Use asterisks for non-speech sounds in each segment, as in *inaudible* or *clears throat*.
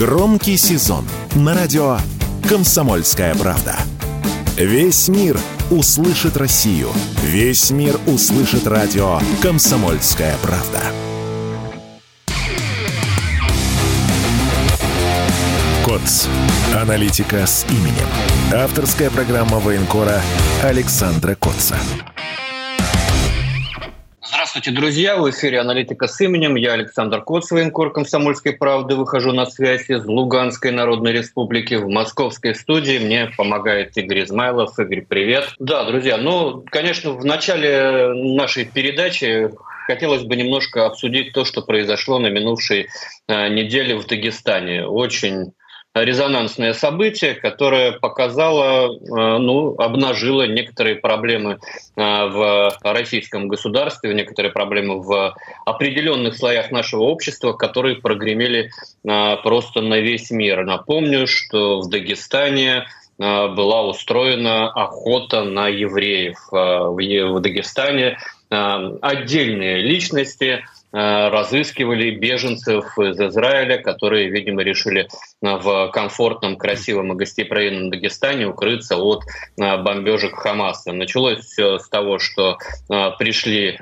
Громкий сезон на радио «Комсомольская правда». Весь мир услышит Россию. Весь мир услышит радио «Комсомольская правда». КОЦ. Аналитика с именем. Авторская программа военкора Александра Котца. Здравствуйте, друзья! В эфире «Аналитика с именем». Я Александр Коц, военкор «Комсомольской правды». Выхожу на связь из Луганской Народной Республики в московской студии. Мне помогает Игорь Измайлов. Игорь, привет! Да, друзья, ну, конечно, в начале нашей передачи хотелось бы немножко обсудить то, что произошло на минувшей э, неделе в Дагестане. Очень резонансное событие, которое показало, э, ну, обнажило некоторые проблемы э, в российском государстве, некоторые проблемы в определенных слоях нашего общества, которые прогремели э, просто на весь мир. Напомню, что в Дагестане была устроена охота на евреев. В Дагестане отдельные личности – разыскивали беженцев из Израиля, которые, видимо, решили э, в комфортном, красивом и гостеприимном Дагестане укрыться от э, бомбежек Хамаса. Началось все с того, что пришли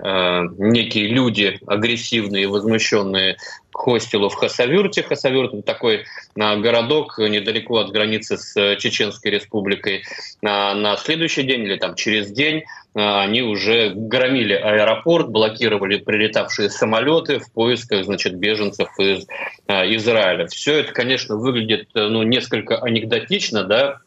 некие люди агрессивные возмущенные хостелу в Хасавюрте. Хасавюрт — такой городок недалеко от границы с Чеченской республикой. На следующий день или там через день а, они уже громили аэропорт, блокировали прилетавшие самолеты в поисках значит, беженцев из а, Израиля. Все это, конечно, выглядит ну, несколько анекдотично, да, а,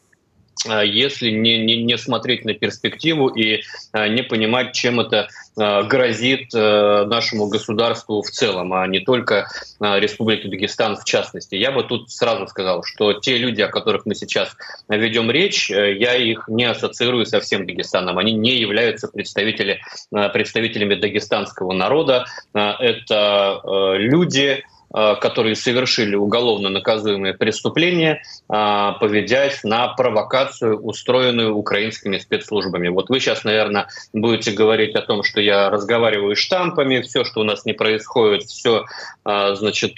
если не, не, не смотреть на перспективу и а, не понимать, чем это а, грозит нашему государству в целом, а не только Республике Дагестан в частности. Я бы тут сразу сказал, что те люди, о которых мы сейчас ведем речь, я их не ассоциирую со всем Дагестаном. Они не являются представители, представителями дагестанского народа. Это люди, Э, которые совершили уголовно наказуемые преступления, э, поведясь на провокацию, устроенную украинскими спецслужбами. Вот вы сейчас, наверное, будете говорить о том, что я разговариваю штампами, все, что у нас не происходит, все, э, значит,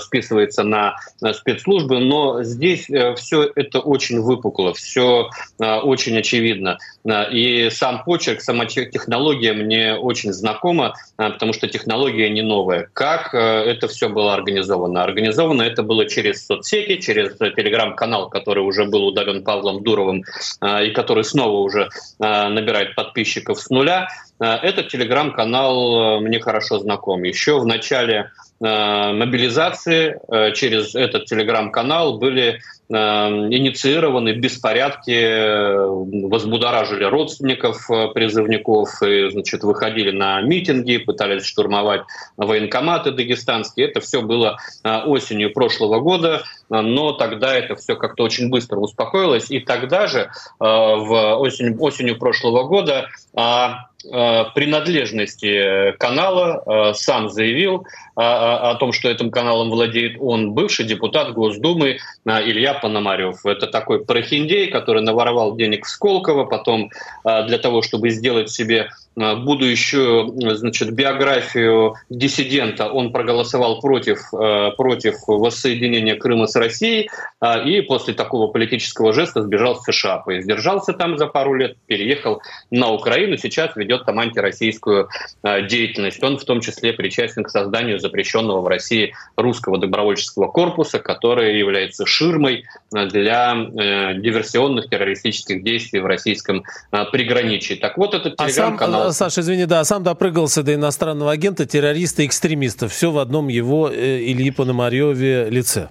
списывается на спецслужбы, но здесь все это очень выпукло, все очень очевидно. И сам почерк, сама технология мне очень знакома, потому что технология не новая. Как это все было было организовано? Организовано это было через соцсети, через телеграм-канал, который уже был удален Павлом Дуровым а, и который снова уже а, набирает подписчиков с нуля. А, этот телеграм-канал мне хорошо знаком. Еще в начале мобилизации через этот телеграм-канал были инициированы беспорядки, э, возбудоражили родственников э, призывников, и, значит, выходили на митинги, пытались штурмовать военкоматы дагестанские. Это все было э, осенью прошлого года, но тогда это все как-то очень быстро успокоилось. И тогда же, в осень, осенью прошлого года, Э, принадлежности канала э, сам заявил о, том, что этим каналом владеет он, бывший депутат Госдумы э, Илья Пономарев. Это такой прохиндей, который наворовал денег в Сколково, потом для того, чтобы сделать себе будущую значит, биографию диссидента, он проголосовал против, против воссоединения Крыма с Россией, и после такого политического жеста сбежал в США. Поиздержался там за пару лет, переехал на Украину, сейчас ведет там антироссийскую э, деятельность. Он в том числе причастен к созданию запрещенного в России русского добровольческого корпуса, который является ширмой э, для э, диверсионных террористических действий в российском приграничии. Так вот, этот телеграм-канал... Саша, извини, да, сам допрыгался до иностранного агента, террориста, экстремиста. Все в одном его Ильи Пономареве лице.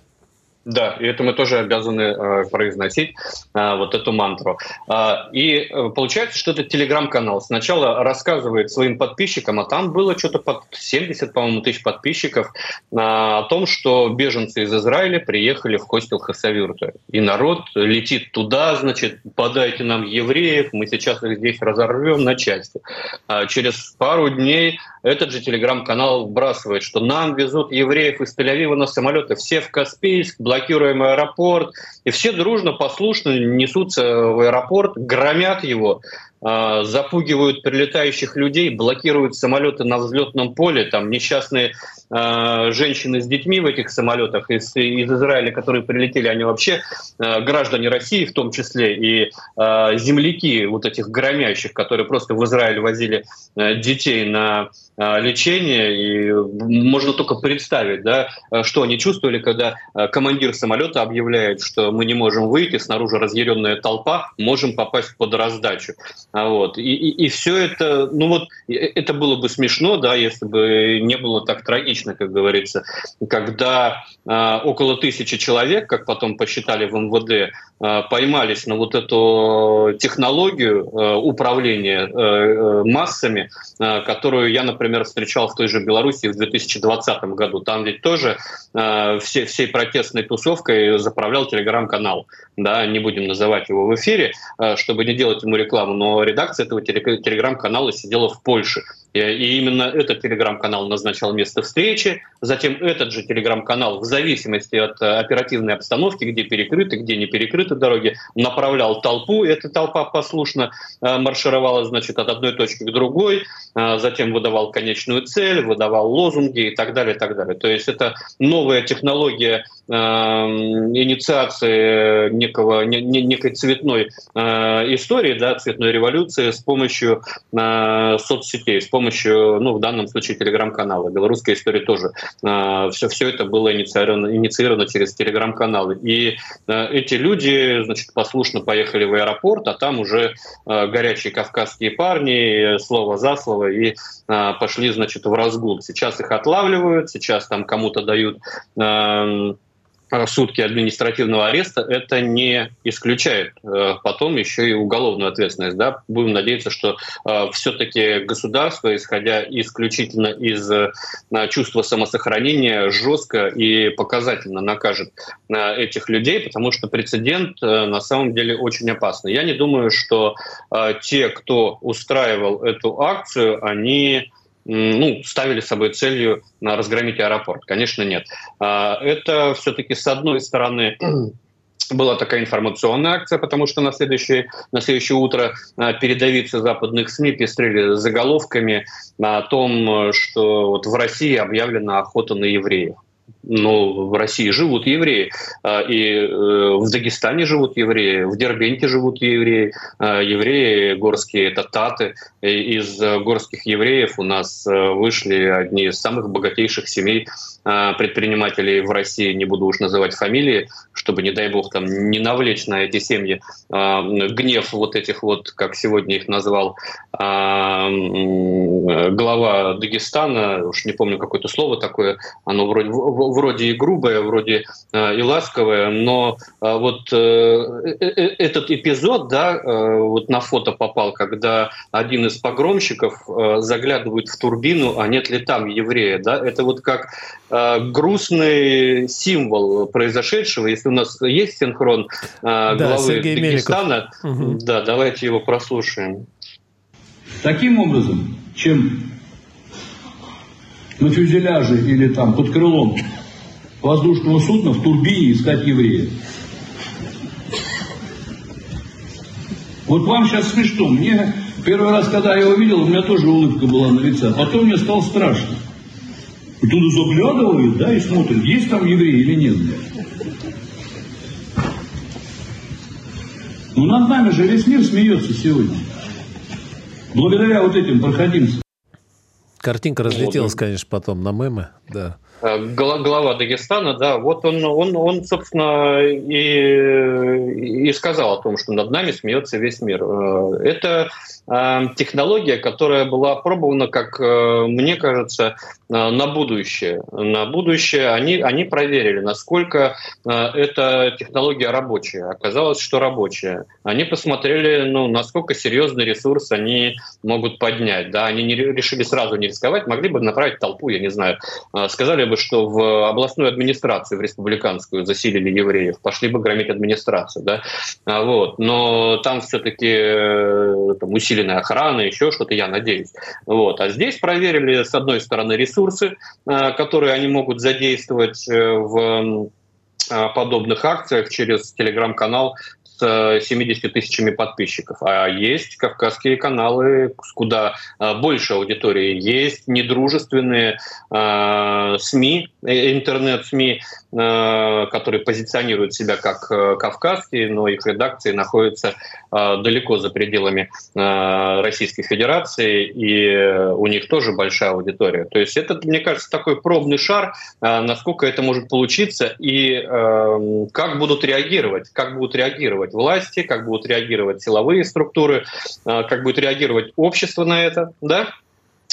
Да, и это мы тоже обязаны э, произносить, э, вот эту мантру. Э, и э, получается, что это телеграм-канал. Сначала рассказывает своим подписчикам, а там было что-то под 70, по-моему, тысяч подписчиков, э, о том, что беженцы из Израиля приехали в хостел Хасавюрта. И народ летит туда, значит, подайте нам евреев, мы сейчас их здесь разорвем на части. А через пару дней этот же телеграм-канал вбрасывает, что нам везут евреев из Тель-Авива на самолеты, все в Каспийск, блокируем аэропорт, и все дружно, послушно несутся в аэропорт, громят его, а, запугивают прилетающих людей, блокируют самолеты на взлетном поле, там несчастные э, женщины с детьми в этих самолетах из, из Израиля, которые прилетели, они вообще э, граждане России в том числе, и э, земляки вот этих громящих, которые просто в Израиль возили детей на лечение, и можно только представить, да, что они чувствовали, когда командир самолета объявляет, что мы не можем выйти, снаружи разъяренная толпа, можем попасть под раздачу. А вот. И, и, и все это, ну вот, это было бы смешно, да, если бы не было так трагично, как говорится, когда э, около тысячи человек, как потом посчитали в МВД, э, поймались на вот эту технологию э, управления э массами, э, которую я, например, встречал в той же Беларуси в 2020 году. Там ведь тоже э, все, всей протестной тусовкой заправлял телеграм-канал. Да, не будем называть его в эфире, э, чтобы не делать ему рекламу, но редакция этого телеграм-канала сидела в Польше. И именно этот телеграм-канал назначал место встречи. Затем этот же телеграм-канал, в зависимости от э, оперативной обстановки, где перекрыты, где не перекрыты дороги, направлял толпу. Эта толпа послушно э, маршировала значит, от одной точки к другой. Э, затем выдавал конечную цель, выдавал лозунги и так далее. И так далее. То есть это новая технология инициации некого, некой цветной истории, да, цветной революции с помощью соцсетей, с помощью, ну, в данном случае, телеграм-канала. Белорусская история тоже. Все, а, все это было инициировано, инициировано через телеграм-каналы. И а, эти люди, значит, послушно поехали в аэропорт, а там уже а, горячие кавказские парни, слово за слово, и пошли, значит, в разгул. Сейчас их отлавливают, сейчас там кому-то дают сутки административного ареста, это не исключает э, потом еще и уголовную ответственность. Да? Будем надеяться, что э, все-таки государство, исходя исключительно из чувства самосохранения, жестко и показательно накажет этих людей, потому что прецедент на самом деле очень опасный. Я не думаю, что те, кто устраивал эту акцию, они ну, ставили собой целью разгромить аэропорт? Конечно, нет. А, это все-таки, с одной стороны, *clears throat* была такая информационная акция, потому что на следующее, на следующее утро а, передовицы западных СМИ пестрели заголовками о том, что вот в России объявлена охота на евреев но в России живут евреи, а, и э, в Дагестане живут евреи, в Дербенте живут евреи, а, евреи горские это таты. Из горских евреев у нас э, вышли одни из самых богатейших семей а, предпринимателей в России, не буду уж называть фамилии, чтобы, не дай бог, там не навлечь на эти семьи гнев вот этих вот, как сегодня их назвал глава Дагестана, уж не помню какое-то слово такое, оно вроде вроде и грубое, вроде э, и ласковое, но э, вот э, этот эпизод, да, вот на фото попал, когда один из погромщиков заглядывает в турбину, а нет ли там еврея, да, это вот как грустный символ произошедшего. Если у нас есть синхрон да, главы Сергей Дагестана, угу. да, давайте его прослушаем. Таким образом, чем на фюзеляже или там под крылом воздушного судна в турбине искать евреев. Вот вам сейчас смешно. Мне первый раз, когда я его видел, у меня тоже улыбка была на лице. А потом мне стало страшно. И туда заглядывают, да, и смотрят, есть там евреи или нет. Ну над нами же весь мир смеется сегодня. Благодаря вот этим проходимцам. Картинка разлетелась, конечно, потом на мемы, да. Э, глава Дагестана, да, вот он, он, он собственно, и, и сказал о том, что над нами смеется весь мир. Э, это э, технология, которая была опробована, как мне кажется, на будущее. На будущее они, они проверили, насколько эта технология рабочая. Оказалось, что рабочая. Они посмотрели, ну, насколько серьезный ресурс они могут поднять. Да? Они не решили сразу не рисковать, могли бы направить толпу, я не знаю. Сказали бы, что в областную администрацию, в республиканскую, заселили евреев, пошли бы громить администрацию. Да? Вот. Но там все-таки э, там, усиленная охрана, еще что-то, я надеюсь. Вот. А здесь проверили, с одной стороны, ресурсы, э, которые они могут задействовать э, в подобных акциях через телеграм-канал с 70 тысячами подписчиков. А есть кавказские каналы куда больше аудитории. Есть недружественные СМИ, интернет-СМИ, которые позиционируют себя как кавказские, но их редакции находятся далеко за пределами Российской Федерации, и у них тоже большая аудитория. То есть это, мне кажется, такой пробный шар, насколько это может получиться и э, как будут реагировать, как будут реагировать власти, как будут реагировать силовые структуры, э, как будет реагировать общество на это, да?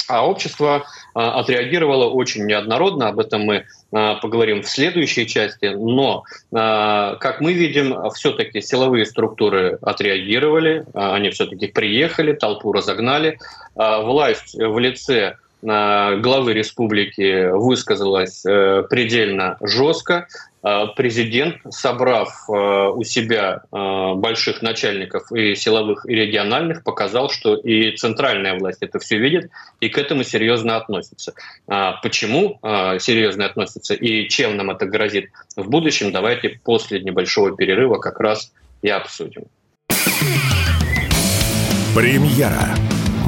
А общество э, отреагировало очень неоднородно, об этом мы э, поговорим в следующей части, но, э, как мы видим, все-таки силовые структуры отреагировали, они все-таки приехали, толпу разогнали, власть в лице главы республики высказалась э, предельно жестко. Э, президент, собрав э, у себя больших начальников и силовых, и региональных, показал, что и центральная власть это все видит и к этому серьезно относится. Почему серьезно относится и чем нам это грозит в будущем, давайте после небольшого перерыва как раз и обсудим. Премьера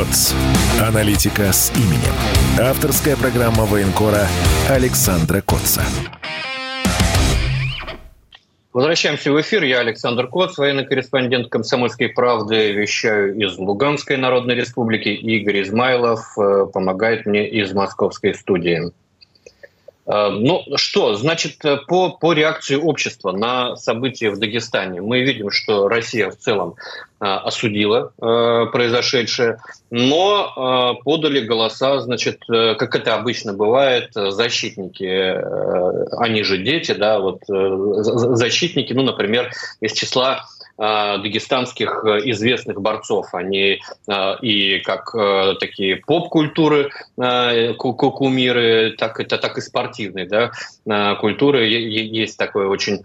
КОЦ. Аналитика с именем. Авторская программа военкора Александра Котца. Возвращаемся в эфир. Я Александр Коц, военный корреспондент «Комсомольской правды». Вещаю из Луганской Народной Республики. Игорь Измайлов э, помогает мне из московской студии. Э, ну что, значит, э, по, по реакции общества на события в Дагестане мы видим, что Россия в целом э, осудила произошедшее, но подали голоса, значит, как это обычно бывает, защитники, они же дети, да, вот защитники, ну, например, из числа Э, дагестанских э, известных борцов. Они э, и как такие поп-культуры, кумиры, так, это, так и спортивные да, культуры. Есть такой очень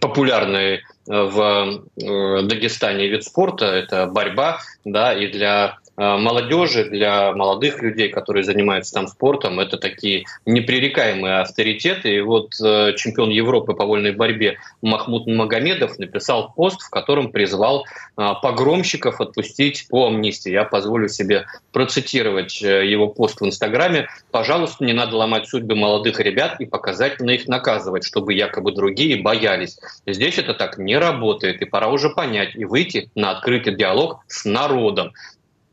популярный в Дагестане вид спорта, это борьба, да, и для Э, молодежи, для молодых людей, которые занимаются там спортом, это такие непререкаемые авторитеты. И вот э, чемпион Европы по вольной борьбе Махмуд Магомедов написал пост, в котором призвал э, погромщиков отпустить по амнистии. Я позволю себе процитировать его пост в Инстаграме. «Пожалуйста, не надо ломать судьбы молодых ребят и показательно их наказывать, чтобы якобы другие боялись. Здесь это так не работает, и пора уже понять и выйти на открытый диалог с народом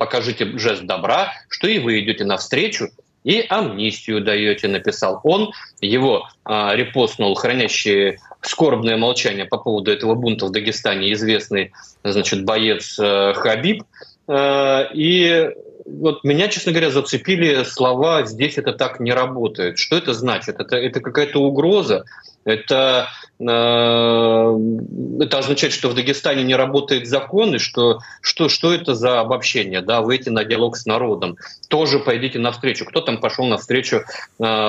покажите жест добра, что и вы идете навстречу и амнистию даете, написал он. Его а, репостнул хранящий скорбное молчание по поводу этого бунта в Дагестане известный значит, боец а, Хабиб. А, и вот меня, честно говоря, зацепили слова «здесь это так не работает». Что это значит? Это, это какая-то угроза? Это, э, это означает, что в Дагестане не работает закон, и что, что, что это за обобщение? Да, выйти на диалог с народом. Тоже пойдите навстречу. Кто там пошел навстречу э,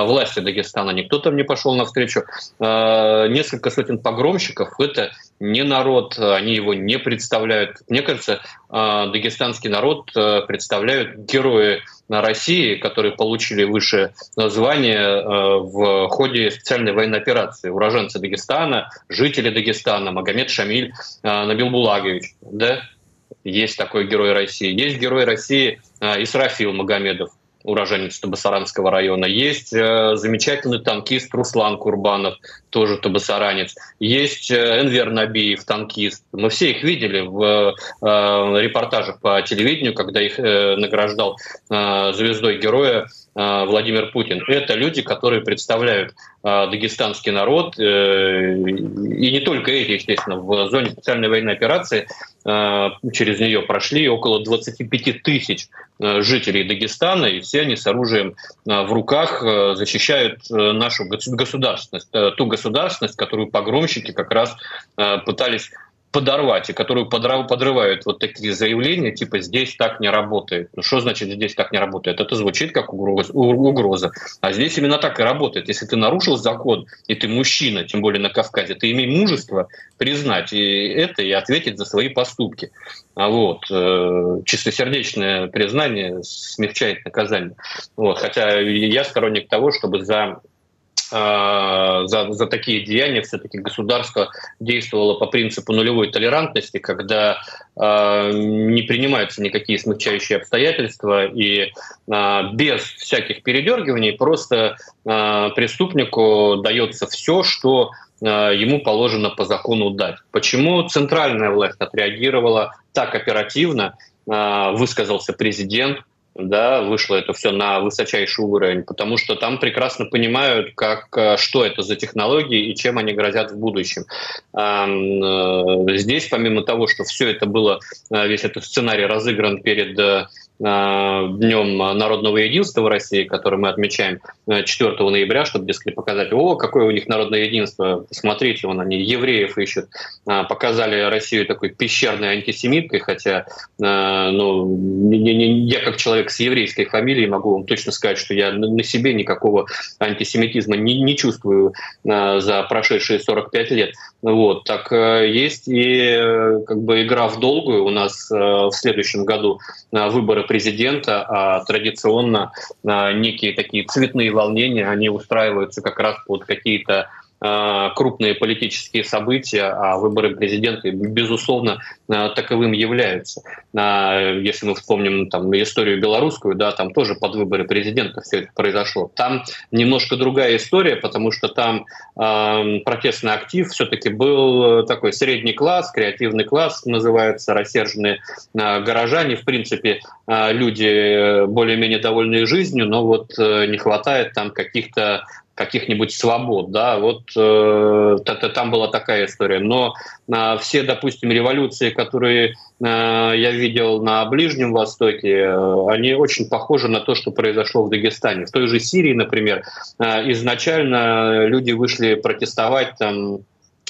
власти Дагестана? Никто там не пошел навстречу. Э, несколько сотен погромщиков – это не народ, они его не представляют. Мне кажется, э, дагестанский народ э, представляют герои России, которые получили высшее звание э, в ходе специальной военной операции. Уроженцы Дагестана, жители Дагестана, Магомед Шамиль э, Набил Булагович. Да? Есть такой герой России. Есть герой России э, Исрафил Магомедов, уроженец Табасаранского района. Есть э, замечательный танкист Руслан Курбанов, тоже табасаранец. Есть э, Энвер Набиев, танкист. Мы все их видели в э, репортажах по телевидению, когда их э, награждал э, звездой героя Владимир Путин. Это люди, которые представляют дагестанский народ, и не только эти, естественно, в зоне специальной военной операции через нее прошли около 25 тысяч жителей Дагестана, и все они с оружием в руках защищают нашу государственность, ту государственность, которую погромщики как раз пытались подорвать, и которую подрывают вот такие заявления, типа «здесь так не работает». Ну что значит «здесь так не работает»? Это звучит как угроза. А здесь именно так и работает. Если ты нарушил закон, и ты мужчина, тем более на Кавказе, ты имей мужество признать и это и ответить за свои поступки. А вот э, чистосердечное признание смягчает наказание. Вот. Хотя я сторонник того, чтобы за за, за такие деяния все-таки государство действовало по принципу нулевой толерантности, когда э, не принимаются никакие смягчающие обстоятельства и э, без всяких передергиваний просто э, преступнику дается все, что ему положено по закону дать. Почему центральная власть отреагировала так оперативно, высказался президент, да, вышло это все на высочайший уровень, потому что там прекрасно понимают, как, э, что это за технологии и чем они грозят в будущем. Э, здесь, помимо того, что все это было, э, весь этот сценарий разыгран перед Днем народного единства в России, который мы отмечаем 4 ноября, чтобы, дескать, показать, о, какое у них народное единство, посмотрите, вон они евреев ищут. Показали Россию такой пещерной антисемиткой, хотя ну, я как человек с еврейской фамилией могу вам точно сказать, что я на себе никакого антисемитизма не, не чувствую за прошедшие 45 лет. Вот, так э, есть и э, как бы игра в долгую. У нас э, в следующем году выборы президента, а традиционно некие такие цветные волнения, они устраиваются как раз под какие-то крупные политические события, а выборы президента, безусловно, э, таковым являются. Э, если мы вспомним там, историю белорусскую, да, там тоже под выборы президента все это произошло. Там немножко другая история, потому что там э, протестный актив все-таки был такой средний класс, креативный класс, называется, рассерженные э, горожане. В принципе, э, люди более-менее довольные жизнью, но вот э, не хватает там каких-то каких-нибудь свобод, да, вот э, там была такая история. Но э, все, допустим, революции, которые э, я видел на Ближнем Востоке, э, они очень похожи на то, что произошло в Дагестане. В той же Сирии, например, э, изначально люди вышли протестовать там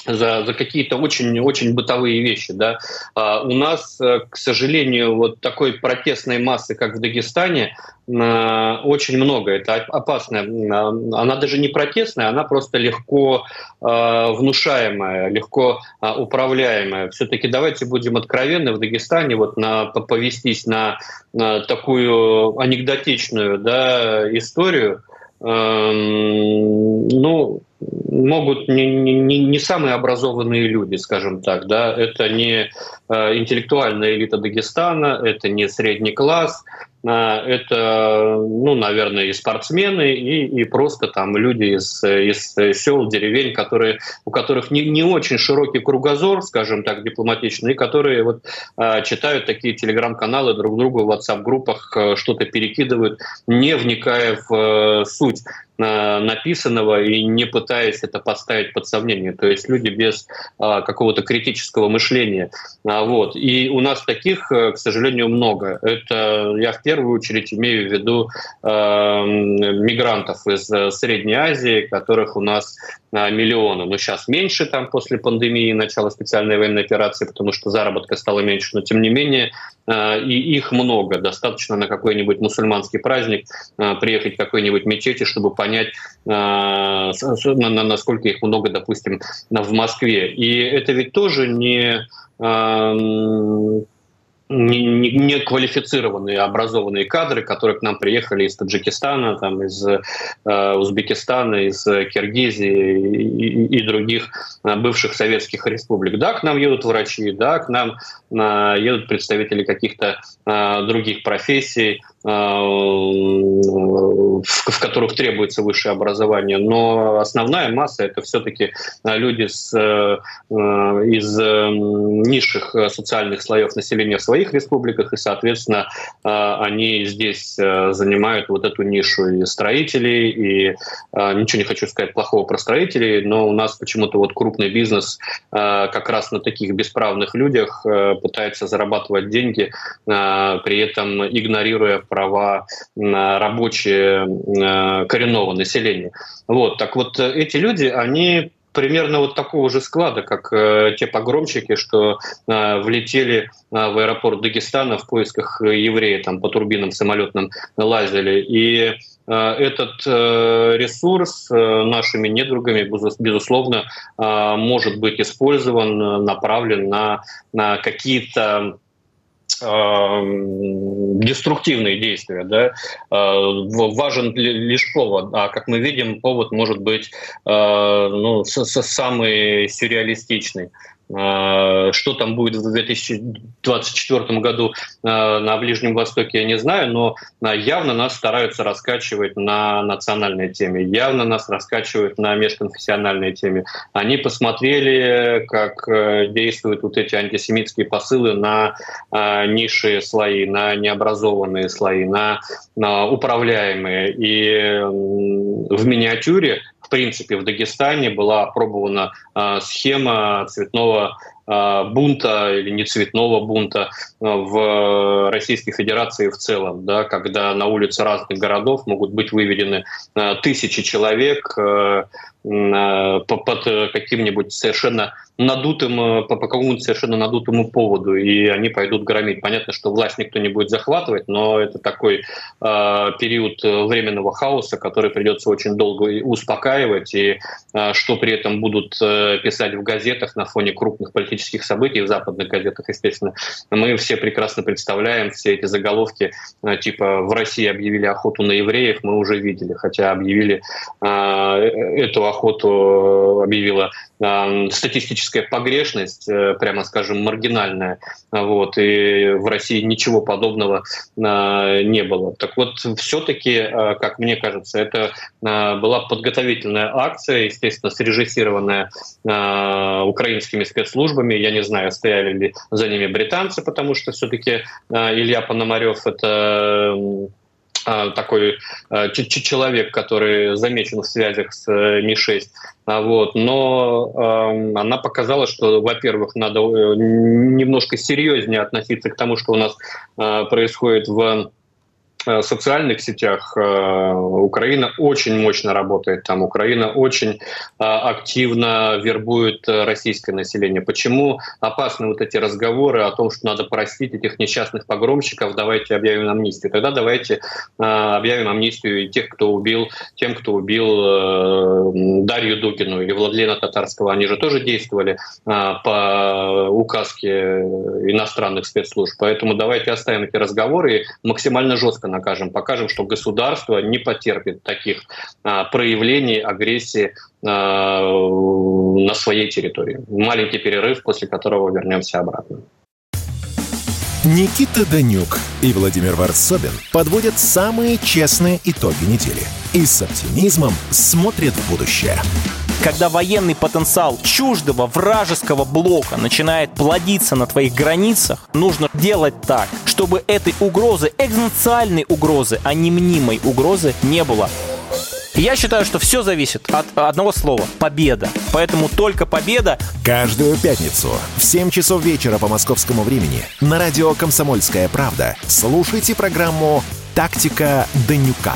за, за какие-то очень-очень бытовые вещи. Да. А у нас, э, к сожалению, вот такой протестной массы, как в Дагестане, э, очень много. Это опасно. Она даже не протестная, она просто легко э, внушаемая, легко управляемая. Все-таки давайте будем откровенны, в Дагестане вот на, повестись на, на такую анекдотичную да, историю, ну, могут не, не, не самые образованные люди, скажем так, да, это не э, интеллектуальная элита Дагестана, это не средний класс, это, ну, наверное, и спортсмены, и, и просто там люди из, из сел, деревень, которые, у которых не, не очень широкий кругозор, скажем так, дипломатичный, и которые вот, а, читают такие телеграм-каналы друг другу в WhatsApp-группах, э, что-то перекидывают, не вникая в э, суть написанного и не пытаясь это поставить под сомнение. То есть люди без а, какого-то критического мышления. А, вот. И у нас таких, э, к сожалению, много. Это я в первую очередь имею в виду а, мигрантов из э, Средней Азии, которых у нас миллионы. Но сейчас меньше там после пандемии и начала специальной военной операции, потому что заработка стала меньше. Но тем не менее и их много. Достаточно на какой-нибудь мусульманский праздник приехать в какой-нибудь мечети, чтобы понять, а, насколько их много, допустим, в Москве. И это ведь тоже не неквалифицированные, образованные кадры, которые к нам приехали из Таджикистана, там, из э, Узбекистана, из Киргизии и, и других э, бывших советских республик. Да, к нам едут врачи, да, к нам э, едут представители каких-то э, других профессий, в которых требуется высшее образование, но основная масса это все-таки люди с, из низших социальных слоев населения в своих республиках, и, соответственно, они здесь занимают вот эту нишу и строителей, и ничего не хочу сказать плохого про строителей, но у нас почему-то вот крупный бизнес как раз на таких бесправных людях пытается зарабатывать деньги, при этом игнорируя права рабочие коренного населения. Вот, так вот эти люди, они примерно вот такого же склада, как э, те погромщики, что э, влетели э, в аэропорт Дагестана в поисках еврея, там по турбинам самолетным лазили. И этот ресурс нашими недругами, безусловно, может быть использован, направлен на, на какие-то деструктивные действия. Да? Важен лишь повод, а как мы видим, повод может быть ну, самый сюрреалистичный. А, что там будет в 2024 году а, на Ближнем Востоке, я не знаю, но а, явно нас стараются раскачивать на национальной теме, явно нас раскачивают на межконфессиональной теме. Они посмотрели, как э, действуют вот эти антисемитские посылы на низшие слои, на необразованные слои, на, на управляемые. И в миниатюре принципе, в Дагестане была опробована э, схема цветного э, бунта или не цветного бунта э, в Российской Федерации в целом, да, когда на улице разных городов могут быть выведены тысячи человек под каким-нибудь совершенно надутым, э, по, по какому-то совершенно надутому поводу, и они пойдут громить. Понятно, что власть никто не будет захватывать, но это такой э, период временного хаоса, который придется очень долго успокаивать, и э, что при этом будут э, писать в газетах на фоне крупных политических событий, в западных газетах, естественно, мы все прекрасно представляем все эти заголовки, э, типа «в России объявили охоту на евреев», мы уже видели, хотя объявили э, эту охоту, объявила статистическая погрешность, э, прямо скажем, маргинальная. Вот, и в России ничего подобного а, не было. Так вот, все-таки, а, как мне кажется, это а, была подготовительная акция, естественно, срежиссированная украинскими спецслужбами. Я не знаю, стояли ли за ними британцы, потому что все-таки Илья Пономарев — это а, такой а, человек, который замечен в связях с э, Ми-6. А, вот. Но она показала, что, во-первых, надо э, немножко серьезнее относиться к тому, что у нас происходит в Э, социальных сетях э, Украина очень мощно работает там. Украина очень э, активно вербует российское население. Почему опасны вот эти разговоры о том, что надо простить этих несчастных погромщиков, давайте объявим амнистию. Тогда давайте объявим амнистию и тех, кто убил, тем, кто убил Дарью Дугину или Владлена Татарского. Они же тоже действовали по указке иностранных спецслужб. Поэтому давайте оставим эти разговоры и максимально жестко накажем, покажем, что государство не потерпит таких а, проявлений агрессии а, на своей территории. Маленький перерыв, после которого вернемся обратно. Никита Данюк и Владимир Варсобин подводят самые честные итоги недели и с оптимизмом смотрят в будущее. Когда военный потенциал чуждого вражеского блока начинает плодиться на твоих границах, нужно делать так, чтобы этой угрозы, экзистенциальной угрозы, а не мнимой угрозы не было. Я считаю, что все зависит от одного слова – победа. Поэтому только победа. Каждую пятницу в 7 часов вечера по московскому времени на радио «Комсомольская правда» слушайте программу «Тактика Данюка».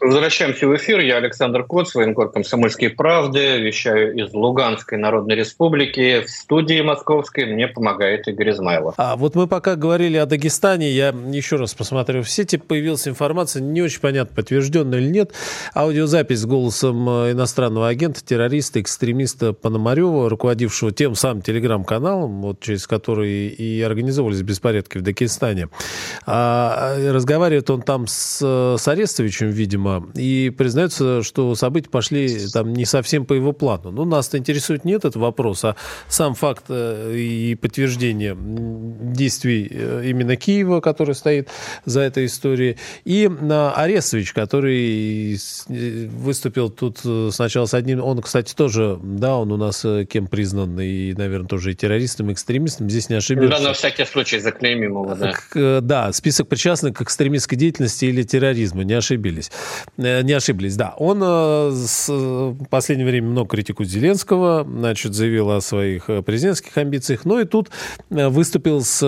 Возвращаемся в эфир. Я Александр Коц, военкор «Комсомольские правды». Вещаю из Луганской Народной Республики. В студии московской мне помогает Игорь Измайлов. А вот мы пока говорили о Дагестане. Я еще раз посмотрел в сети. Появилась информация, не очень понятно, подтвержденная или нет. Аудиозапись с голосом э, иностранного агента, террориста, экстремиста Пономарева, руководившего тем самым телеграм-каналом, вот, через который и организовывались беспорядки в Дагестане. А, разговаривает он там с, с Арестовичем, видимо, терроризма и признается, что события пошли там не совсем по его плану. Но нас-то интересует не этот вопрос, а сам факт э, и подтверждение действий э, именно Киева, который стоит за этой историей, и Арестович, который выступил тут сначала с одним, он, кстати, тоже, да, он у нас кем признан, и, наверное, тоже и террористом, и экстремистом, здесь не ошибешься. Да, на всякий случай заклеймим его, да. Да, список причастных к экстремистской деятельности или терроризму, не ошибились. Э, не ошиблись, да. Он э, в последнее время много критикует Зеленского, значит, заявил о своих э, президентских амбициях, но и тут выступил с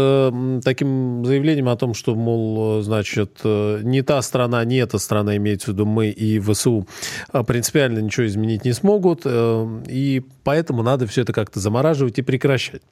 таким заявлением о том, что, мол, значит, не та страна, не эта страна, имеется в виду мы и ВСУ, принципиально ничего изменить не смогут, и поэтому надо все это как-то замораживать и прекращать.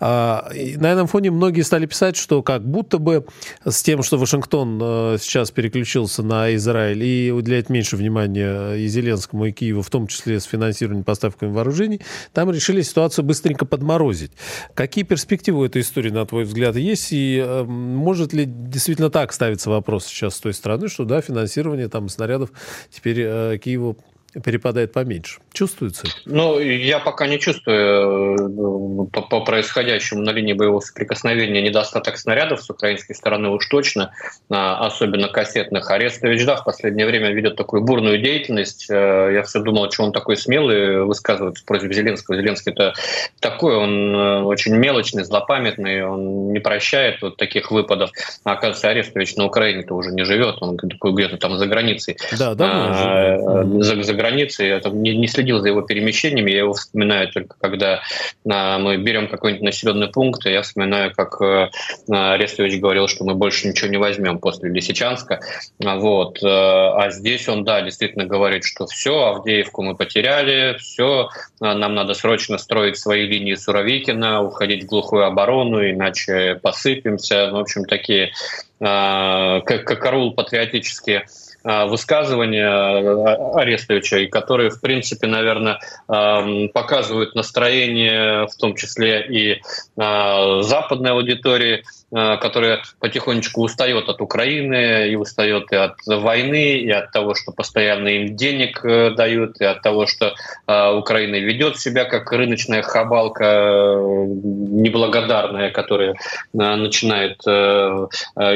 А, на этом фоне многие стали писать, что как будто бы с тем, что Вашингтон сейчас переключился на Израиль и уделяет меньше внимания и Зеленскому, и Киеву, в том числе с финансированием поставками вооружений, там решили ситуацию быстренько подморозить. Какие перспективы у этой истории, на твой взгляд, есть? И э, может ли действительно так ставиться вопрос сейчас с той стороны, что да, финансирование там снарядов теперь э, Киеву перепадает поменьше. Чувствуется? Ну, я пока не чувствую э, по, по происходящему на линии боевого соприкосновения недостаток снарядов с украинской стороны уж точно, а, особенно кассетных. Арестович, да, в последнее время ведет такую бурную деятельность. Э, я все думал, что он такой смелый высказывается против Зеленского. Зеленский это такой, он э, очень мелочный, злопамятный, он не прощает вот таких выпадов. А оказывается, Арестович на Украине-то уже не живет, он где-то там за границей. Да, да, а, за, за границы, я там не, не следил за его перемещениями, я его вспоминаю только когда а, мы берем какой-нибудь населенный пункт, и я вспоминаю, как а, Арестович говорил, что мы больше ничего не возьмем после Лисичанска. А, вот. А, а здесь он, да, действительно говорит, что все, Авдеевку мы потеряли, все, а, нам надо срочно строить свои линии Суровикина, уходить в глухую оборону, иначе посыпемся. Ну, в общем, такие а, как, как караул патриотические высказывания а, Арестовича, и которые, в принципе, наверное, показывают настроение, в том числе и а, западной аудитории, которая потихонечку устает от Украины, и устает и от войны, и от того, что постоянно им денег э, дают, и от того, что Украина ведет себя как рыночная хабалка э, неблагодарная, которая начинает э,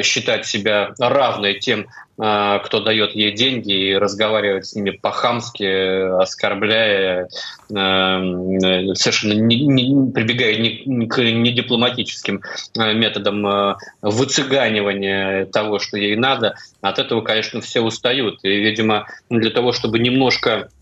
считать себя равной тем, кто дает ей деньги и разговаривать с ними по-хамски, оскорбляя, эм, совершенно не, не, прибегая не, к недипломатическим э, методам э, выцыганивания того, что ей надо. От этого, конечно, все устают. И, видимо, для того, чтобы немножко Э,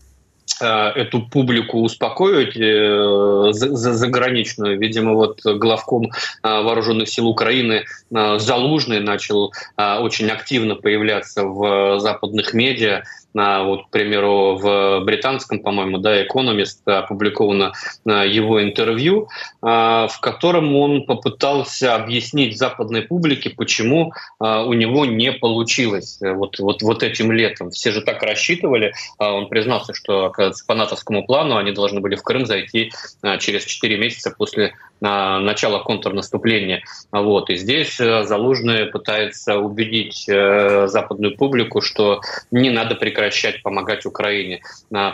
эту публику успокоить э, заграничную. Видимо, вот главком э, вооруженных сил Украины Залужный начал очень активно появляться в западных медиа, вот, к примеру, в британском, по-моему, да, Economist опубликовано его интервью, в котором он попытался объяснить западной публике, почему у него не получилось вот, вот, вот этим летом. Все же так рассчитывали. Он признался, что, оказывается, по натовскому плану они должны были в Крым зайти через 4 месяца после начала контрнаступления. Вот. И здесь э, Залужный пытается убедить э, западную публику, что не надо прекращать помогать Украине.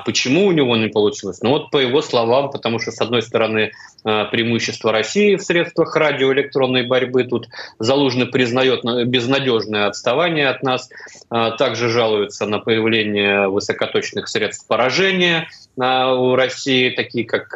Почему у него не получилось? Ну вот по его словам, потому что, с одной стороны, э, преимущество России в средствах радиоэлектронной борьбы. Тут Залужный признает безнадежное отставание от нас. Также жалуется на появление высокоточных средств поражения у России, такие как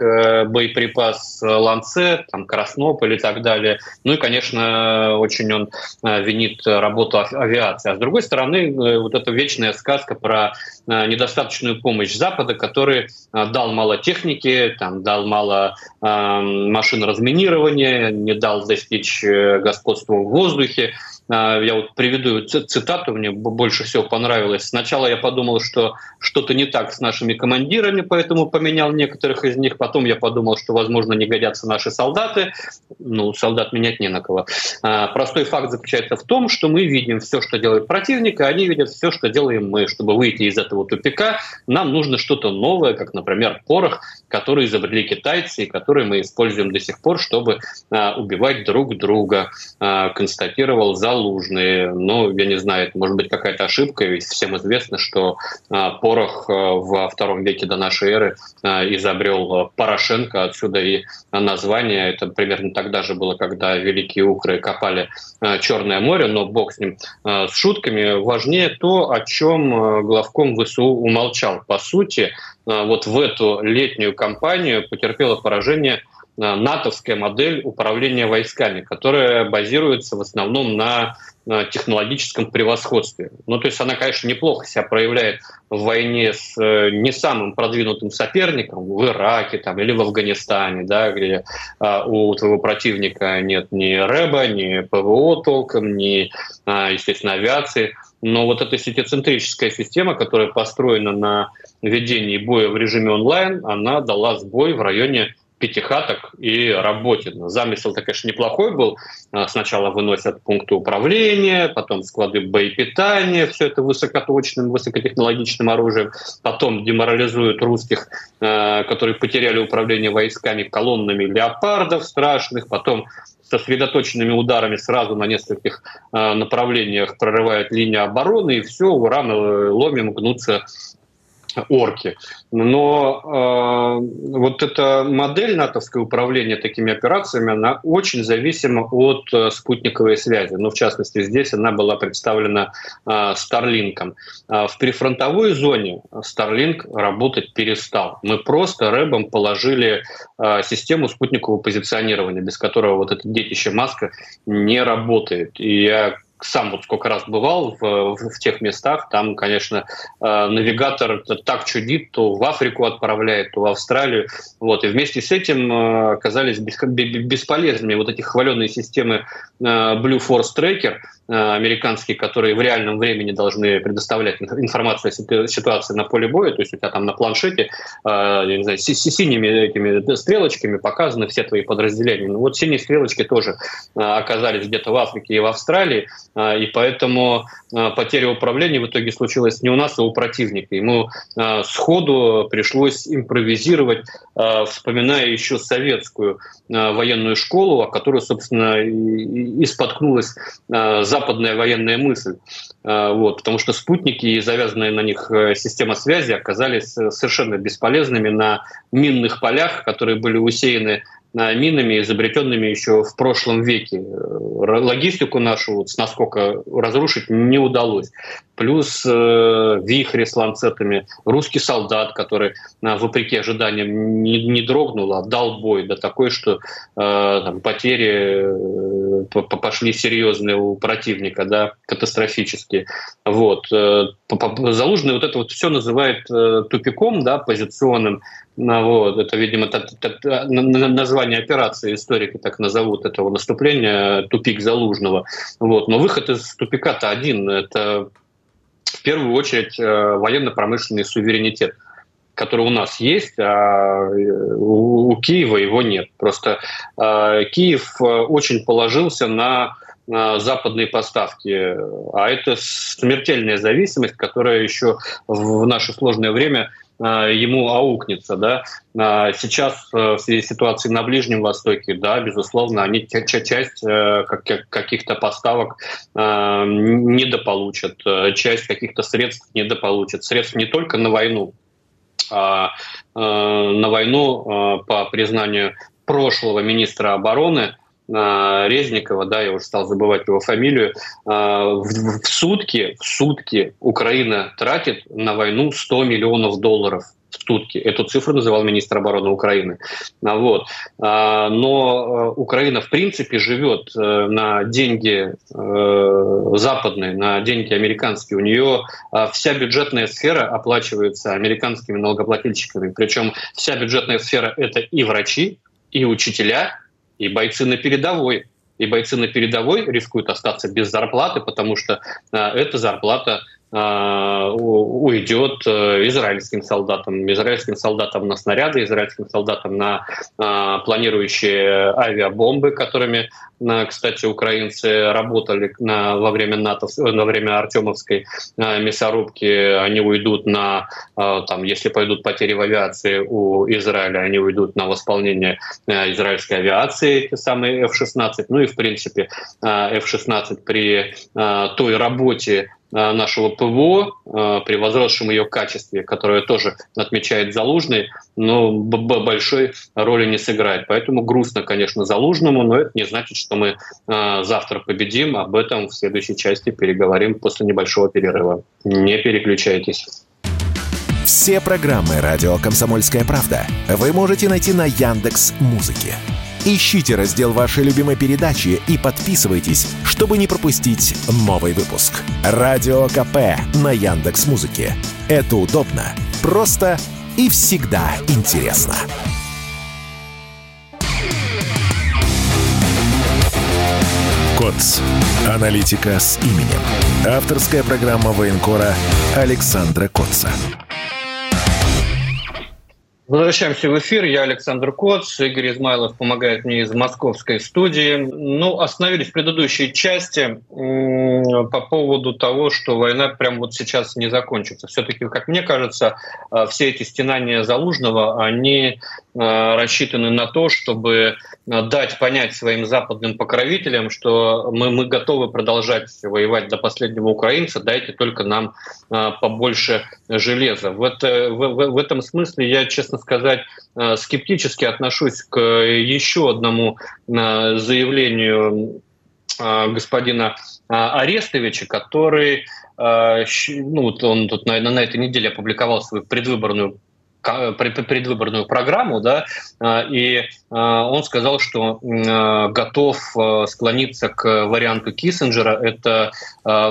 боеприпас «Ланцет», там, Краснополь и так далее. Ну и, конечно, очень он э, винит работу авиации. А с другой стороны, э, вот эта вечная сказка про э, недостаточную помощь Запада, который дал мало техники, там, дал мало машин разминирования, не дал достичь господства в воздухе. Я вот приведу цитату, мне больше всего понравилось. Сначала я подумал, что что-то не так с нашими командирами, поэтому поменял некоторых из них. Потом я подумал, что, возможно, не годятся наши солдаты ну, солдат менять не на кого. А, простой факт заключается в том, что мы видим все, что делает противник, а они видят все, что делаем мы. Чтобы выйти из этого тупика, нам нужно что-то новое, как, например, порох, который изобрели китайцы и который мы используем до сих пор, чтобы а, убивать друг друга, а, констатировал зал Залужный. Ну, я не знаю, это может быть какая-то ошибка, ведь всем известно, что порох во втором веке до нашей эры изобрел Порошенко, отсюда и название. Это примерно тогда же было, когда великие укры копали Черное море, но бог с ним, с шутками. Важнее то, о чем главком ВСУ умолчал. По сути, вот в эту летнюю кампанию потерпела поражение натовская модель управления войсками, которая базируется в основном на технологическом превосходстве. Ну, то есть она, конечно, неплохо себя проявляет в войне с э, не самым продвинутым соперником в Ираке там, или в Афганистане, да, где а, у твоего противника нет ни РЭБа, ни ПВО толком, ни, а, естественно, авиации. Но вот эта сетицентрическая система, которая построена на ведении боя в режиме онлайн, она дала сбой в районе пятихаток и Работина. Замысел-то, конечно, неплохой был. А, сначала выносят пункты управления, потом склады боепитания, все это высокоточным, высокотехнологичным оружием. Потом деморализуют русских, а, которые потеряли управление войсками колоннами леопардов страшных. Потом сосредоточенными ударами сразу на нескольких а, направлениях прорывают линию обороны, и все, ура, ломим, гнутся орки. Но э, вот эта модель натовского управления такими операциями, она очень зависима от э, спутниковой связи. Ну, в частности, здесь она была представлена э, Старлинком. Э, в прифронтовой зоне Старлинк работать перестал. Мы просто рэбом положили э, систему спутникового позиционирования, без которого вот это детище Маска не работает. И я сам вот сколько раз бывал в, в, в тех местах, там, конечно, э, навигатор так чудит, то в Африку отправляет, то в Австралию. Вот. И вместе с этим э, оказались бесполезными вот эти хваленные системы э, Blue Force Tracker, американские, которые в реальном времени должны предоставлять информацию о ситуации на поле боя, то есть у тебя там на планшете, э, я не знаю, с синими этими стрелочками показаны все твои подразделения. Ну вот синие стрелочки тоже э, оказались где-то в Африке и в Австралии, и поэтому потеря управления в итоге случилась не у нас, а у противника. Ему сходу пришлось импровизировать, вспоминая еще советскую военную школу, о которой, собственно, и споткнулась западная военная мысль. А, вот, потому что спутники и завязанная на них э, система связи оказались э, совершенно бесполезными на минных полях, которые были усеяны минами, изобретенными еще в прошлом веке. Логистику нашу, вот, насколько разрушить не удалось. Плюс э, вихри с ланцетами, русский солдат, который, э, вопреки ожиданиям, не, не дрогнул, а дал бой, да такой, что э, там, потери э, пошли серьезные у противника, да, катастрофические. Вот. Э, Залужный вот это вот все называет э, тупиком, да, позиционным, вот, это, видимо, т- т- т- название операции историки так назовут этого наступления «Тупик Залужного». Вот. Но выход из тупика-то один – это в первую очередь э, военно-промышленный суверенитет который у нас есть, а э, у Киева его нет. Просто э, Киев очень положился на западные поставки. А это смертельная зависимость, которая еще в наше сложное время а, ему аукнется. Да? А, сейчас э, в связи с ситуацией на Ближнем Востоке, да, безусловно, они часть э, каких-то поставок недополучат, э, часть каких-то средств недополучат. Средств не только на войну, а на войну, по признанию прошлого министра обороны, Резникова, да, я уже стал забывать его фамилию, в, в сутки, в сутки Украина тратит на войну 100 миллионов долларов в сутки. Эту цифру называл министр обороны Украины. Вот. Но Украина, в принципе, живет э, на деньги э, западные, на деньги американские. У нее вся бюджетная сфера оплачивается американскими налогоплательщиками. Причем вся бюджетная сфера — это и врачи, и учителя, и бойцы на передовой. И бойцы на передовой рискуют остаться без зарплаты, потому что э, эта зарплата уйдет израильским солдатам, израильским солдатам на снаряды, израильским солдатам на планирующие авиабомбы, которыми кстати, украинцы работали на, во время НАТО, во время Артемовской мясорубки, они уйдут на, там, если пойдут потери в авиации у Израиля, они уйдут на восполнение израильской авиации, те самые F-16. Ну и, в принципе, F-16 при той работе Э, нашего ПВО э, при возросшем ее качестве, которое тоже отмечает Залужный, но большой роли не сыграет. Поэтому грустно, конечно, Залужному, но это не значит, что мы э, завтра победим. Об этом в следующей части переговорим после небольшого перерыва. Не переключайтесь. Все программы радио Комсомольская правда вы можете найти на Яндекс Музыке. Ищите раздел вашей любимой передачи и подписывайтесь, чтобы не пропустить новый выпуск. Радио КП на Яндекс Музыке. Это удобно, просто и всегда интересно. КОЦ. Аналитика с именем. Авторская программа военкора Александра Котца. Возвращаемся в эфир. Я Александр Коц. Игорь Измайлов помогает мне из московской студии. Ну, остановились в предыдущей части по поводу того, что война прямо вот сейчас не закончится. Все-таки, как мне кажется, э, все эти стенания Залужного, они э, рассчитаны на то, чтобы дать понять своим западным покровителям, что мы, мы готовы продолжать воевать до последнего украинца, дайте только нам э, побольше железа. В, это, в, в этом смысле я, честно сказать, э, скептически отношусь к еще одному э, заявлению э, господина Арестовича, который ну, он тут на, на этой неделе опубликовал свою предвыборную предвыборную программу, да, и он сказал, что готов склониться к варианту Киссинджера, это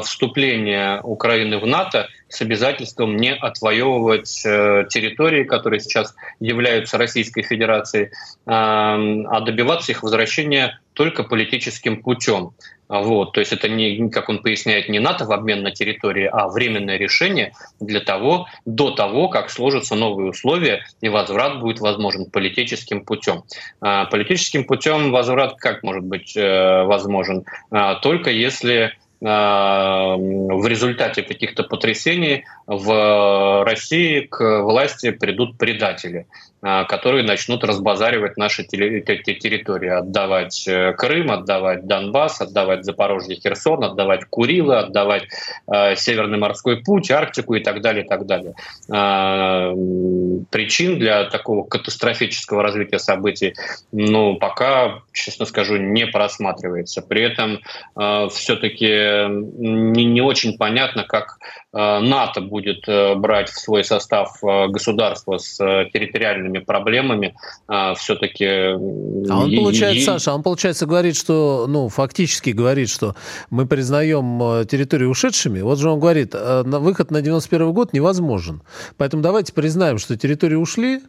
вступление Украины в НАТО с обязательством не отвоевывать э, территории, которые сейчас являются Российской Федерацией, а добиваться их возвращения только политическим путем. Вот, то есть это не, как он поясняет, не НАТО в обмен на территории, а временное решение для того, до того, как сложатся новые условия и возврат будет возможен политическим путем. А, политическим путем возврат как может быть э, возможен? А, только если в результате каких-то потрясений в России к власти придут предатели. А, которые начнут разбазаривать наши территории, отдавать э, Крым, отдавать Донбасс, отдавать Запорожье, Херсон, отдавать Курилы, отдавать э, Северный морской путь, Арктику и так далее, и так далее. А, причин для такого катастрофического развития событий, ну, пока, честно скажу, не просматривается. При этом все-таки не очень понятно, как НАТО будет брать в свой состав государства с территориальными проблемами все-таки... А он получается, Саша, он получается говорит, что, ну, фактически говорит, что мы признаем э, территории ушедшими. Вот же он говорит, э, выход на 91 год невозможен. Поэтому давайте признаем, что территории ушли,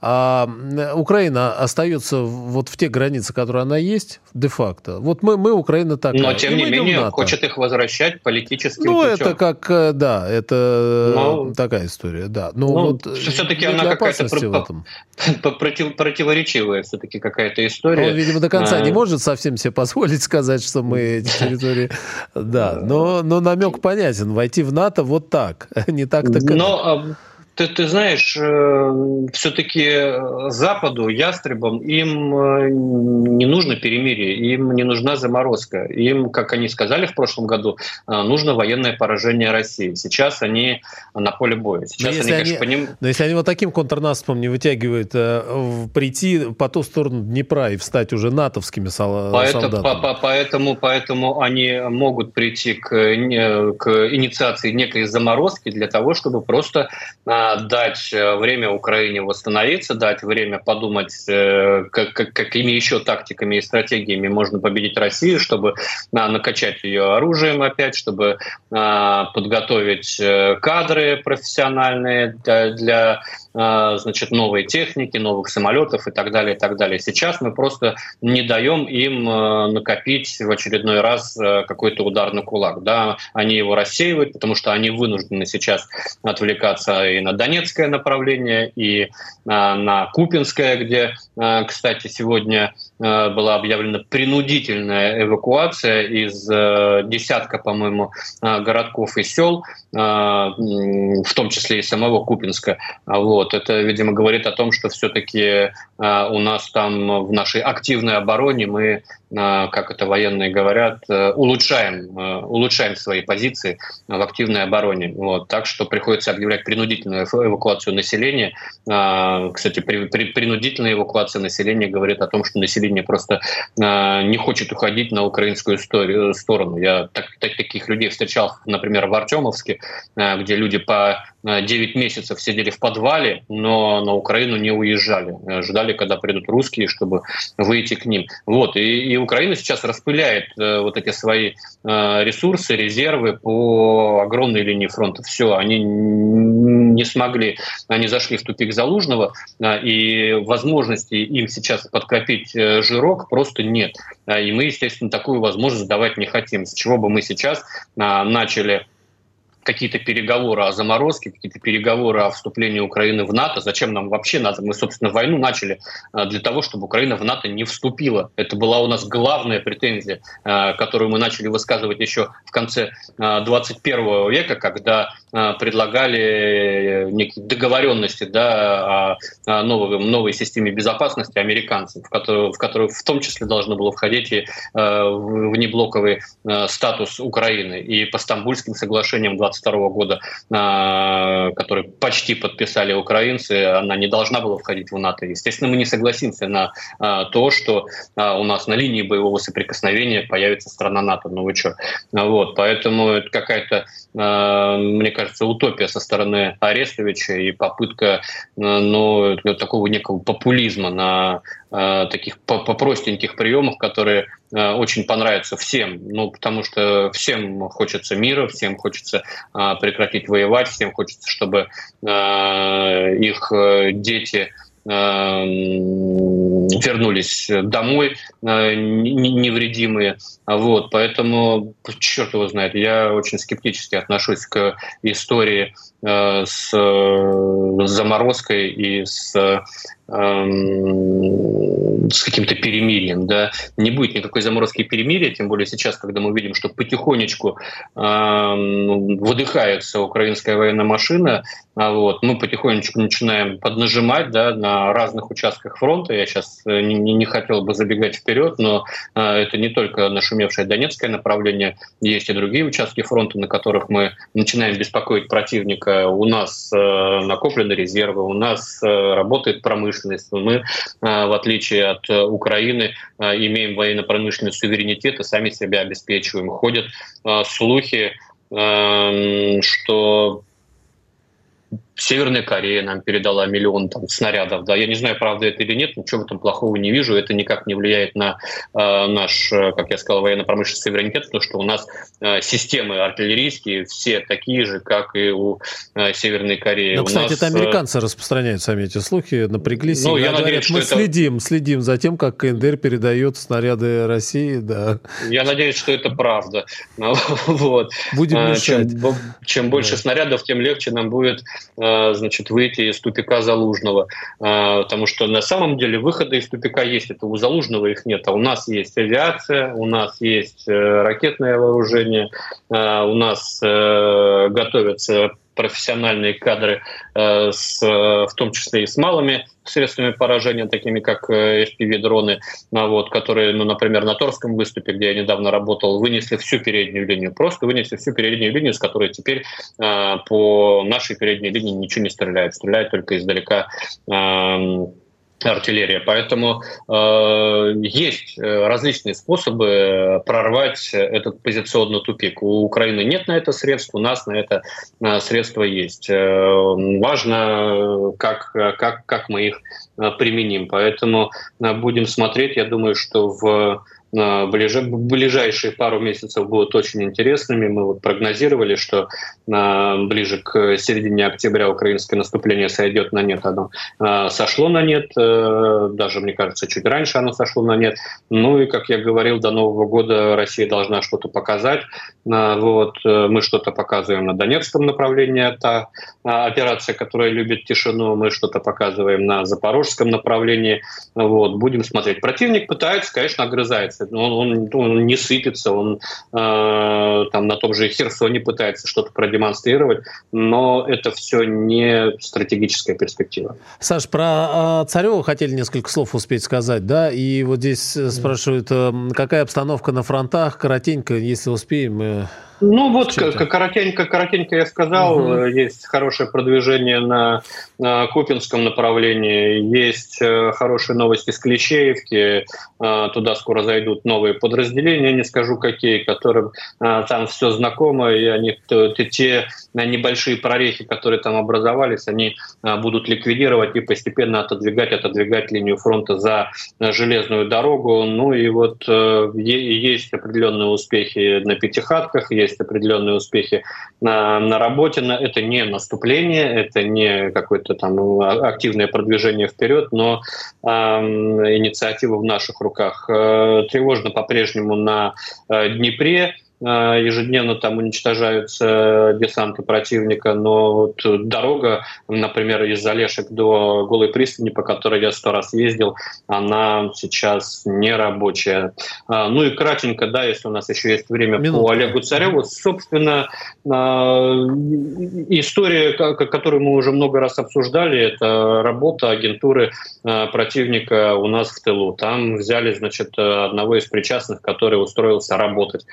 а Украина остается вот в тех границах, которые она есть, де-факто. Вот мы, мы Украина такая. Но, тем не менее, хочет их возвращать политическим Ну, путем. это как, э, да, это Но... такая история, да. Но ну, вот все-таки она какая-то *laughs* против, противоречивая все-таки какая-то история. Он, видимо, до конца а... не может совсем себе позволить *laughs* сказать, что мы *laughs* эти территории... Да, но, но намек понятен. Войти в НАТО вот так, не так-то... Но ты, ты знаешь, э, все-таки Западу, ястребам, им э, не нужно перемирие, им не нужна заморозка. Им, как они сказали в прошлом году, э, нужно военное поражение России. Сейчас они на поле боя. Сейчас но, если они, конечно, поним... но если они вот таким контрнаступом не вытягивают, прийти по ту сторону Днепра и встать уже натовскими солдатами. По, по, поэтому, поэтому они могут прийти к, к инициации некой заморозки для того, чтобы просто дать э, время Украине восстановиться, дать время подумать, э, как, как, какими еще тактиками и стратегиями можно победить Россию, чтобы а, накачать ее оружием опять, чтобы а, подготовить э, кадры профессиональные для, для значит, новой техники, новых самолетов и так далее, и так далее. Сейчас мы просто не даем им накопить в очередной раз какой-то ударный кулак. Да, они его рассеивают, потому что они вынуждены сейчас отвлекаться и на Донецкое направление, и на Купинское, где, кстати, сегодня была объявлена принудительная эвакуация из десятка, по-моему, городков и сел, в том числе и самого Купинска. Вот. Это, видимо, говорит о том, что все-таки у нас там в нашей активной обороне мы как это военные говорят, э, улучшаем, э, улучшаем свои позиции в активной обороне. Вот. Так что приходится объявлять принудительную эвакуацию населения. Кстати, при, при, принудительная эвакуация населения говорит о том, что население просто не хочет уходить на украинскую историю, сторону. Я так, так, таких людей встречал, например, в Артемовске, э, где люди по 9 месяцев сидели в подвале, но на Украину не уезжали. Ждали, когда придут русские, чтобы выйти к ним. Вот. И, и Украина сейчас распыляет э, вот эти свои э, ресурсы, резервы по огромной линии фронта. Все, они не смогли, они зашли в тупик Залужного, э, и возможности им сейчас подкопить э, жирок просто нет. Э, и мы, естественно, такую возможность давать не хотим. С чего бы мы сейчас э, начали какие-то переговоры о заморозке, какие-то переговоры о вступлении Украины в НАТО. Зачем нам вообще надо? Мы, собственно, войну начали а, для того, чтобы Украина в НАТО не вступила. Это была у нас главная претензия, а, которую мы начали высказывать еще в конце 21 а, века, когда предлагали некие договоренности да, о новой, новой системе безопасности американцев, в которую, в которую в том числе должно было входить и внеблоковый статус Украины. И по Стамбульским соглашениям 20 2022 года, а, который почти подписали украинцы, она не должна была входить в НАТО. Естественно, мы не согласимся на а, то, что а, у нас на линии боевого соприкосновения появится страна НАТО. Ну вы что? Вот, поэтому это какая-то, мне кажется, утопия со стороны Арестовича и попытка ну, такого некого популизма на таких попростеньких приемов, которые э, очень понравятся всем. Ну, потому что всем хочется мира, всем хочется э, прекратить воевать, всем хочется, чтобы их дети вернулись домой невредимые. Вот, поэтому, черт его знает, я очень скептически отношусь к истории с заморозкой и с Эм, с каким-то перемирием, да, не будет никакой заморозки перемирия, тем более сейчас, когда мы видим, что потихонечку э, выдыхается украинская военная машина, а вот, мы потихонечку начинаем поднажимать, да, на разных участках фронта. Я сейчас э, не, не хотел бы забегать вперед, но э, это не только нашумевшее Донецкое направление, есть и другие участки фронта, на которых мы начинаем беспокоить противника. У нас э, накоплены резервы, у нас э, работает промышленность. Мы, э, в отличие от Украины, имеем военно-промышленный суверенитет и сами себя обеспечиваем. Ходят слухи, эм, что Северная Корея нам передала миллион там, снарядов. Да. Я не знаю, правда это или нет, ничего в этом плохого не вижу. Это никак не влияет на э, наш, как я сказал, военно-промышленный суверенитет, потому что у нас э, системы артиллерийские все такие же, как и у э, Северной Кореи. Но, кстати, нас, это американцы э... распространяют сами эти слухи, напряглись. Ну, я надеюсь, мы что следим, это... следим за тем, как КНДР передает снаряды России. Да. Я надеюсь, что это правда. *laughs* вот. Будем а, мешать. Чем, чем больше да. снарядов, тем легче нам будет а, значит, выйти из тупика Залужного. А, потому что на самом деле выхода из тупика есть. Это у Залужного их нет. А у нас есть авиация, у нас есть э, ракетное вооружение, у нас э, готовятся профессиональные кадры, э, с, в том числе и с малыми средствами поражения, такими как э, FPV-дроны, а вот, которые, ну, например, на Торском выступе, где я недавно работал, вынесли всю переднюю линию, просто вынесли всю переднюю линию, с которой теперь э, по нашей передней линии ничего не стреляет, стреляет только издалека э, артиллерия. Поэтому э, есть э, различные способы прорвать этот позиционный тупик. У Украины нет на это средств, у нас на это э, средства есть. Э, важно, как, как, как мы их э, применим. Поэтому будем смотреть. Я думаю, что в ближайшие пару месяцев будут очень интересными. Мы вот прогнозировали, что ближе к середине октября украинское наступление сойдет на нет. Оно сошло на нет, даже, мне кажется, чуть раньше оно сошло на нет. Ну и, как я говорил, до Нового года Россия должна что-то показать. Вот, мы что-то показываем на Донецком направлении, это операция, которая любит тишину, мы что-то показываем на Запорожском направлении. Вот, будем смотреть. Противник пытается, конечно, огрызается. Он, он, он не сыпется, он э, там на том же Херсоне пытается что-то продемонстрировать, но это все не стратегическая перспектива. Саш, про э, Царева хотели несколько слов успеть сказать, да? И вот здесь спрашивают, э, какая обстановка на фронтах, коротенько, если успеем. Э... Ну вот коротенько, коротенько я сказал, угу. есть хорошее продвижение на, на Купинском направлении, есть э, хорошие новости с Клещеевки, э, туда скоро зайдут новые подразделения, не скажу какие, которым там все знакомо, и они те небольшие прорехи, которые там образовались, они будут ликвидировать и постепенно отодвигать, отодвигать линию фронта за железную дорогу. Ну и вот есть определенные успехи на пятихатках, есть есть определенные успехи на, на работе. Это не наступление, это не какое-то там активное продвижение вперед, но э, инициатива в наших руках. Э, тревожно по-прежнему на э, Днепре. Э, ежедневно там уничтожаются десанты противника, но вот дорога, например, из Олешек до Голой пристани, по которой я сто раз ездил, она сейчас не рабочая. А, ну и кратенько, да, если у нас еще есть время Минуту. по Олегу Цареву, собственно, а, история, которую мы уже много раз обсуждали, это работа агентуры а, противника у нас в тылу. Там взяли, значит, одного из причастных, который устроился работать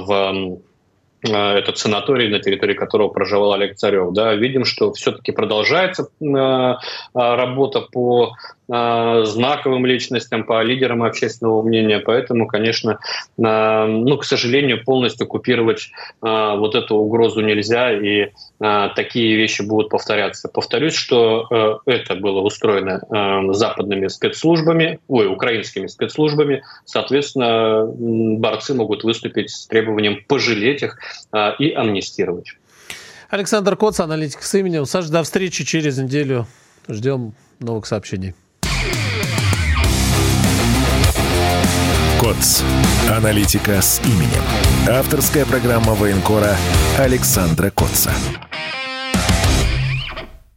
в э, этот санаторий, на территории которого проживал Олег Царев. Да, видим, что все-таки продолжается э, работа по э, знаковым личностям, по лидерам общественного мнения. Поэтому, конечно, э, ну, к сожалению, полностью купировать э, вот эту угрозу нельзя, и э, такие вещи будут повторяться. Повторюсь, что э, это было устроено э, западными спецслужбами, ой, украинскими спецслужбами. Соответственно, борцы могут выступить с требованием пожалеть их э, и амнистировать. Александр Коц, аналитик с именем. Саша, до встречи через неделю. Ждем новых сообщений. КОЦ. Аналитика с именем. Авторская программа военкора Александра Котца.